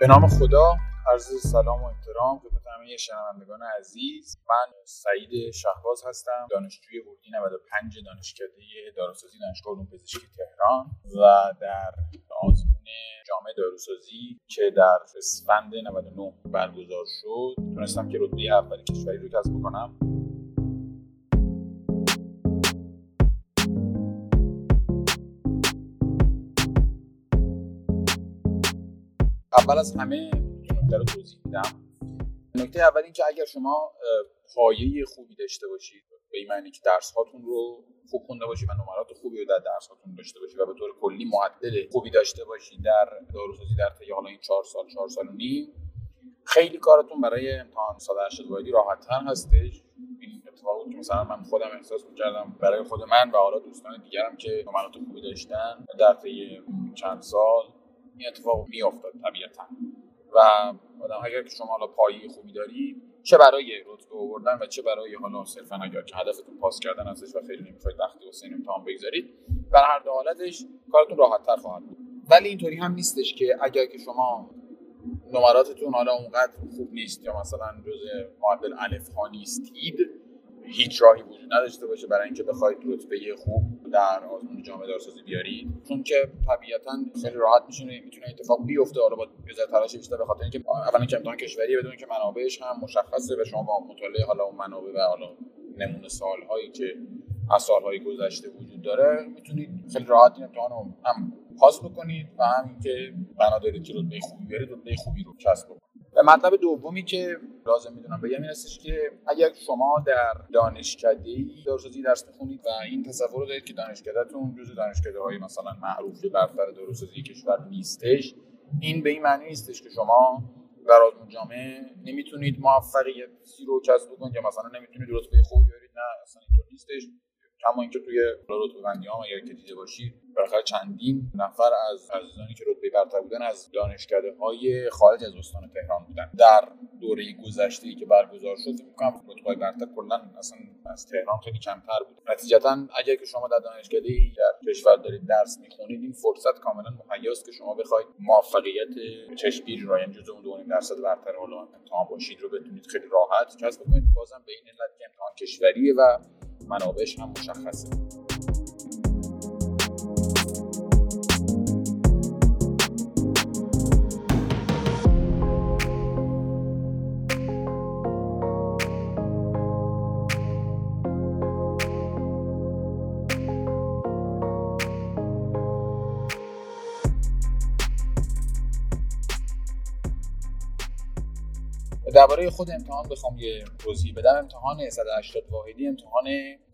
به نام خدا عرض سلام و احترام خدمت همه شنوندگان عزیز. من سعید شهباز هستم دانشجوی ورودی 95 دانشکده داروسازی دانشگاه علوم پزشکی تهران و در آزمون جامعه داروسازی که در اسفند 99 برگزار شد. تونستم که رتبه اولی کشوری رو کسب بکنم. اول از همه نکته رو توضیح میدم. نکته اول اینکه اگر شما پایه خوبی داشته باشید به این معنی که درس هاتون رو خوب خونده باشید و نمرات خوبی رو در درس هاتون داشته باشید و به طور کلی معدل خوبی داشته باشید در داروسازی در طی حالا این چهار سال چهار سال و نیم خیلی کارتون برای امتحان سال 80 وایدی راحت تر هستش. این اتفاقی که مثلا من خودم احساس می‌کردم برای خود من و حالا دوستان دیگرم که نمرات خوبی داشتن در طی چند سال این اتفاق میافتاد طبیعتا. و آدم اگر که شما حالا پایی خوبی داری چه برای رتبه آوردن و چه برای حالا صرفا اگر که هدفتون پاس کردن هستش و خیلی نمی‌خواید وقتی حسین امتحان بگذارید بر هر دو حالتش کارتون راحت تر خواهد بود. ولی اینطوری هم نیستش که اگر که شما نمراتتون حالا اونقدر خوب نیست یا مثلا جز معدل الف ها نیستید هیچ راهی وجود نداشته باشه برای اینکه بخواید رتبه خوب در آزمون جامعه دارسازی بیارید. چون که طبیعتا خیلی راحت میشونه می‌تونه اتفاق بیفته. حالا با یه تلاش بیشتر به خاطر اینکه اولا که امتحان کشوری بدون که منابعش هم مشخصه به شما با مطالعه حالا اون منابع و حالا نمونه سالهایی که از سالهای گذشته وجود داره می‌تونید خیلی راحت این امتحان رو هم پاس بکنید و هم اینکه بنا دارید که رتبه خوبی بیارید رتبه خوبی رو کسب بکنید. و مطلب دومی که لازم می‌دونم بگم این هستش که اگر شما در دانشکده داروسازی درس می‌خونید و این تصور رو دارید که دانشکدهتون جزو دانشکده های مثلا معروف برتر داروسازی کشور نیستش این به این معنی نیستش که شما در آزمون جامعه نمی‌تونید موفقیتی رو کسب بکنید یا مثلا نمی‌تونید رتبه خوبی بیارید نه اصلا اینطور نیستش. کما اینکه توی رتبه بندی ها اگر که دیده باشید بالاخره چندین نفر از عزیزانی که رتبه برتر بودن از دانشکده های خارج از استان تهران بودن. در دوره گذشته ای که برگزار شد فکر کنم رتبه برتر کلا اصلا از تهران خیلی کمتر بود. نتیجتا اگر که شما در دانشکده ای در کشور دارید درس می‌خونید این فرصت کاملا مهیاست که شما بخواید موفقیت چشمگیری را یعنی جزء اون 2 درصد برتر حالا امتحان باشید رو بتونید خیلی راحت کسب کنید. بازم به این علت که امتحان کشوریه و منابعش هم مشخصه. درباره خود امتحان بخوام یه توضیح بدم. امتحان 180 واحدی امتحان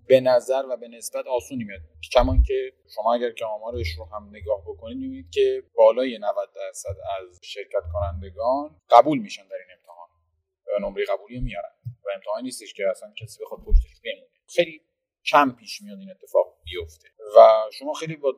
به نظر و به نسبت آسونی میاد. کمان که شما اگر که آمارش رو هم نگاه بکنید می‌بینید که بالای 90 درصد از شرکت کنندگان قبول میشن در این امتحان. نمره قبولی میارن. و امتحان نیستش که اصلا کسی بخواد پشتش بمونه. خیلی کم پیش میاد این اتفاق بیفته. و شما خیلی با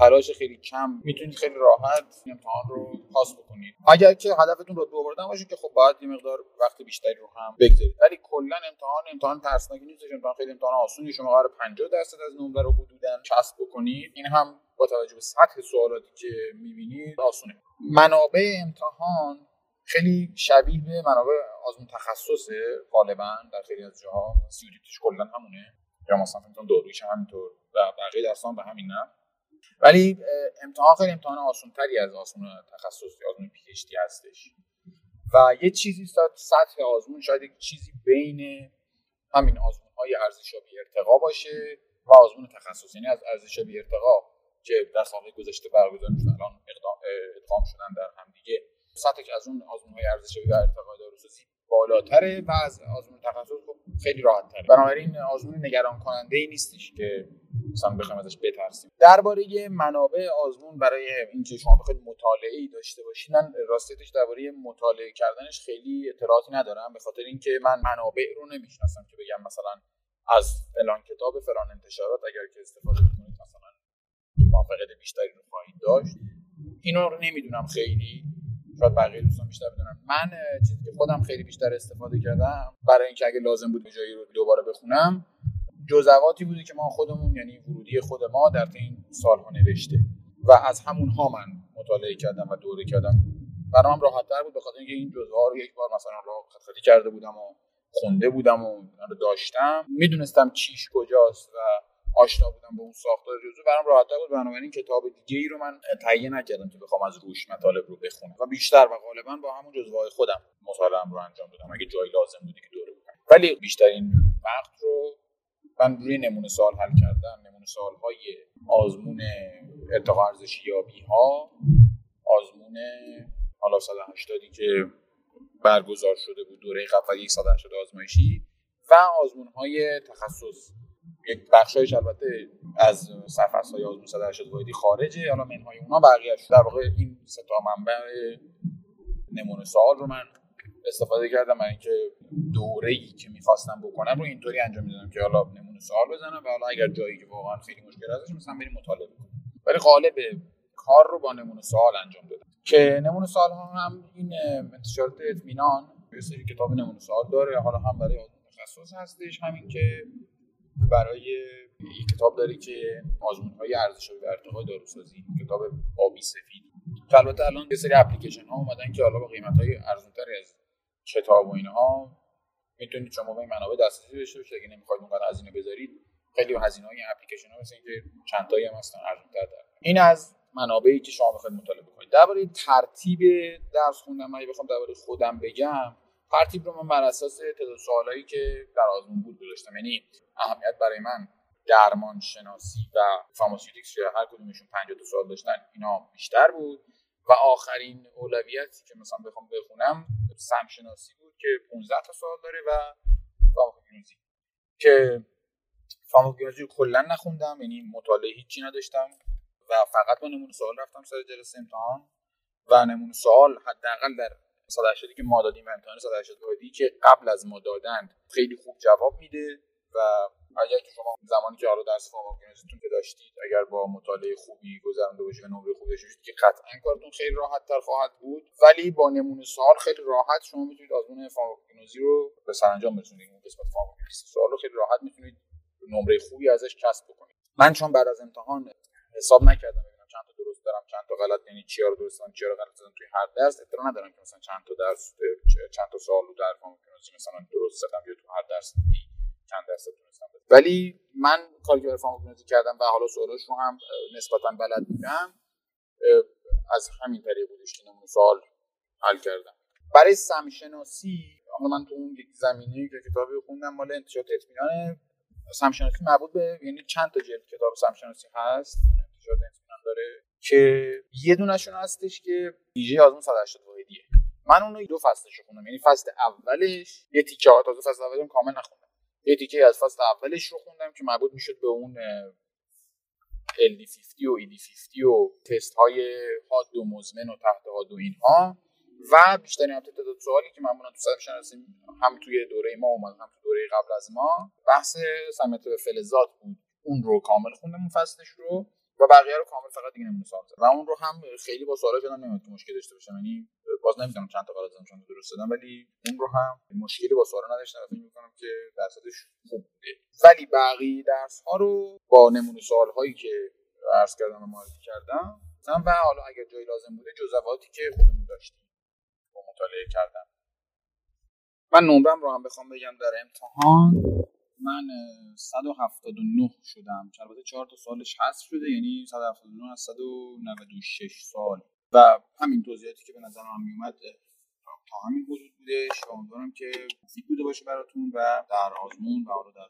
تلاش خیلی کم می‌تونید خیلی راحت امتحان رو پاس بکنید. اگر که هدفتون رو بردن باشه که خب باید یه مقدار وقت بیشتری رو هم بگذارید. ولی کلا امتحان امتحان ترسناکی نیست امتحان خیلی امتحان آسونی. شما قرار 50 درصد از نمره رو حدودا کسب بکنید. این هم با توجه به سطح سوالاتی که می‌بینید آسونه. منابع امتحان خیلی شبیه به منابع آزمون تخصصه غالبا در خیلی از جاها. سیوریتیش کلا همونه. یا مثلا دارویش همینطور و بقیه درسان به همین نه ولی امتحان خیلی امتحان آسونتری از آزمون تخصصی آزمون پی اچ هستش. و یه چیزی سطح آزمون شاید یک چیزی بین همین آزمون های ارزشیابی ارتقا باشه و آزمون تخصصی یعنی از ارزشیابی ارتقا که در سالهای گذشته برگزار می‌شد الان ادغام شدن در هم دیگه. سطح از اون آزمون های ارزشیابی و ارتقا داروسازی بالاتره و از آزمون تخصص خب خیلی راحت تره بنابراین آزمون نگران کننده ای نیستش که مثلا بخوایم ازش بترسیم. درباره منابع آزمون برای اینکه شما بخواید مطالعه ای داشته باشید من راستیتش درباره مطالعه کردنش خیلی اطلاعاتی ندارم به خاطر اینکه من منابع رو نمی‌شناسم که بگم مثلا از فلان کتاب فلان انتشارات اگر که استفاده بکنید مثلا موفقیت بیشتری رو خواهید داشت. اینو رو نمی‌دونم خیلی شاید بقیه دوستان بیشتر بدونن. من چیزی که خودم خیلی بیشتر استفاده کردم برای اینکه اگه لازم بود جایی رو دوباره بخونم جزواتی بوده که ما خودمون یعنی ورودی خود ما در این سالها نوشته. و از همونها من مطالعه کردم و دوره کردم. برام راحت‌تر بود بخاطر اینکه این جزوه ها رو یک بار مثلا راه خط کرده بودم و خونده بودم و داشتم. می‌دونستم چیش کجاست و آشنا بودم با اون ساختار جزو. برام راحت بود. بنابراین کتاب دیگه ای رو من تهیه نکردم که بخوام از روش مطالب رو بخونم. و بیشتر و غالبا با همون جزوه خودم مطالعه رو انجام دادم. اگه جایی لازم بودی که دوره بکنم ولی بیشترین وقت رو من روی نمونه سال حل کردم. نمونه سال های آزمون ارتقا ارزشی یابی ها آزمون حالا 180 که برگزار شده بود دوره قبل 180 آزمایشی و آزمون های تخصص. یک بخشایش البته از صفحه های آزمون 180 واحدی خارجه حالا منهای اونا بقیه‌اش در واقع این سه تا منبع نمونه سوال رو من استفاده کردم برای اینکه دوره ای که می‌خواستم بکنم رو اینطوری انجام می‌دادم که حالا نمونه سوال بزنم و حالا اگر جایی که واقعا خیلی مشکل ازش مثلا بریم مطالعه کنم ولی غالب کار رو با نمونه سوال انجام دادم. که نمونه سوال ها هم این انتشارات اطمینان یه سری کتاب نمونه سوال داره حالا هم برای تخصص هستش همین که برای یک کتاب داره که آزمون های ارزش و ارتقای داروسازی کتاب آبی سفید. البته الان یه سری اپلیکیشن ها اومدن که حالا با قیمت های از کتاب و اینها می‌تونید شما به منابع دسترسی داشته باشید. اگه نمی‌خواید اونقدر هزینه بذارید خیلی هزینه های اپلیکیشن ها مثل اینکه چند تایی هم هستن ارزونتر این از منابعی که شما بخواید مطالعه کنید درباره ترتیب درس خوندن من بخوام درباره خودم بگم ترتیب رو من بر اساس تعداد سوالایی که در آزمون بود گذاشتم. یعنی اهمیت برای من درمان شناسی و pharmaceutics هر کدومشون 52 سوال داشتن اینا بیشتر بود. و آخرین اولویتی که مثلا بخوام بخونم سم شناسی بود که 15 تا سوال داره و فارماکوگنوزی که فارماکوگنوزی کلا نخوندم یعنی مطالعه هیچی نداشتم و فقط با نمونه سوال رفتم سر جلسه امتحان و نمونه سوال حداقل در 180 که ما دادیم امتحان 180 واحدی که قبل از ما دادن خیلی خوب جواب میده و اگر که شما زمانی که حالا درس فارماکولوژیتون که داشتید اگر با مطالعه خوبی گذرانده باشید و نمره خوبی داشتید که قطعا کارتون خیلی راحت تر خواهد بود ولی با نمونه سوال خیلی راحت شما می‌تونید آزمون فارماکولوژی رو به سرانجام برسونید. اون قسمت فارماکولوژی سوال رو خیلی راحت می‌تونید نمره خوبی ازش کسب بکنید. من چون بعد از امتحان حساب نکردم ببینم چند تا درست دارم چند تا غلط یعنی چیا رو درست دارم رو غلط دارم توی هر درس اطلاع ندارم که مثلا چند تا درس چند تا سوال رو در فارماکولوژی مثلا درست زدم یا تو هر درس. چند درصد تونستم ولی من کاری که برای کردم و حالا سوالش رو هم نسبتا بلد بودم از همین طریق بودش که سوال حل کردم. برای سمشناسی حالا من تو اون یک زمینه که کتابی خوندم مال انتشارات اطمینان سمشناسی مربوط به یعنی چند تا جلد کتاب سمشناسی هست انتشارات اطمینان داره که یه دونشون هستش که ویژه آزمون 180 واحدیه. من اون رو دو فصلش خوندم یعنی فصل اولش یه تیکه ها تازه فصل اولش کامل نخوندم. یه تیکه از فصل اولش رو خوندم که مربوط می‌شد به اون LD50 و ED50 و تست های حاد و مزمن و تحت حاد و اینها. و بیشترین هم تعداد سوالی که معمولا تو سطح شناسی هم توی دوره ما اومد هم تو دوره قبل از ما. بحث سمیت به فلزات بود. اون رو کامل خوندم اون فصلش رو. و بقیه رو کامل فقط دیگه نمونه سوال و اون رو هم خیلی با سوالا شدم نمیاد که مشکل داشته باشم یعنی باز نمی‌دونم چند تا غلط زدم چند درست دادم ولی اون رو هم مشکلی با سوالا نداشتم فکر می‌کنم که درصدش خوب بوده. ولی بقیه درس ها رو با نمونه سوال هایی که عرض کردم و معرفی کردم و حالا اگر جایی لازم بوده جزواتی که خودمون داشتیم با مطالعه کردم من نمرم رو هم بخوام بگم در امتحان. من 179 شدم البته 4 تا سالش حذف شده یعنی 179 از 196 سال. و همین توضیحاتی که به نظر من میومد تا همین حدود بودش و امیدوارم که مفید بوده باشه براتون و در آزمون و حالا در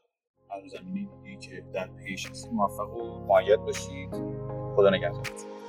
هر زمینه دیگه که در پیش هستید موفق و معید باشید. خدا نگهدارتون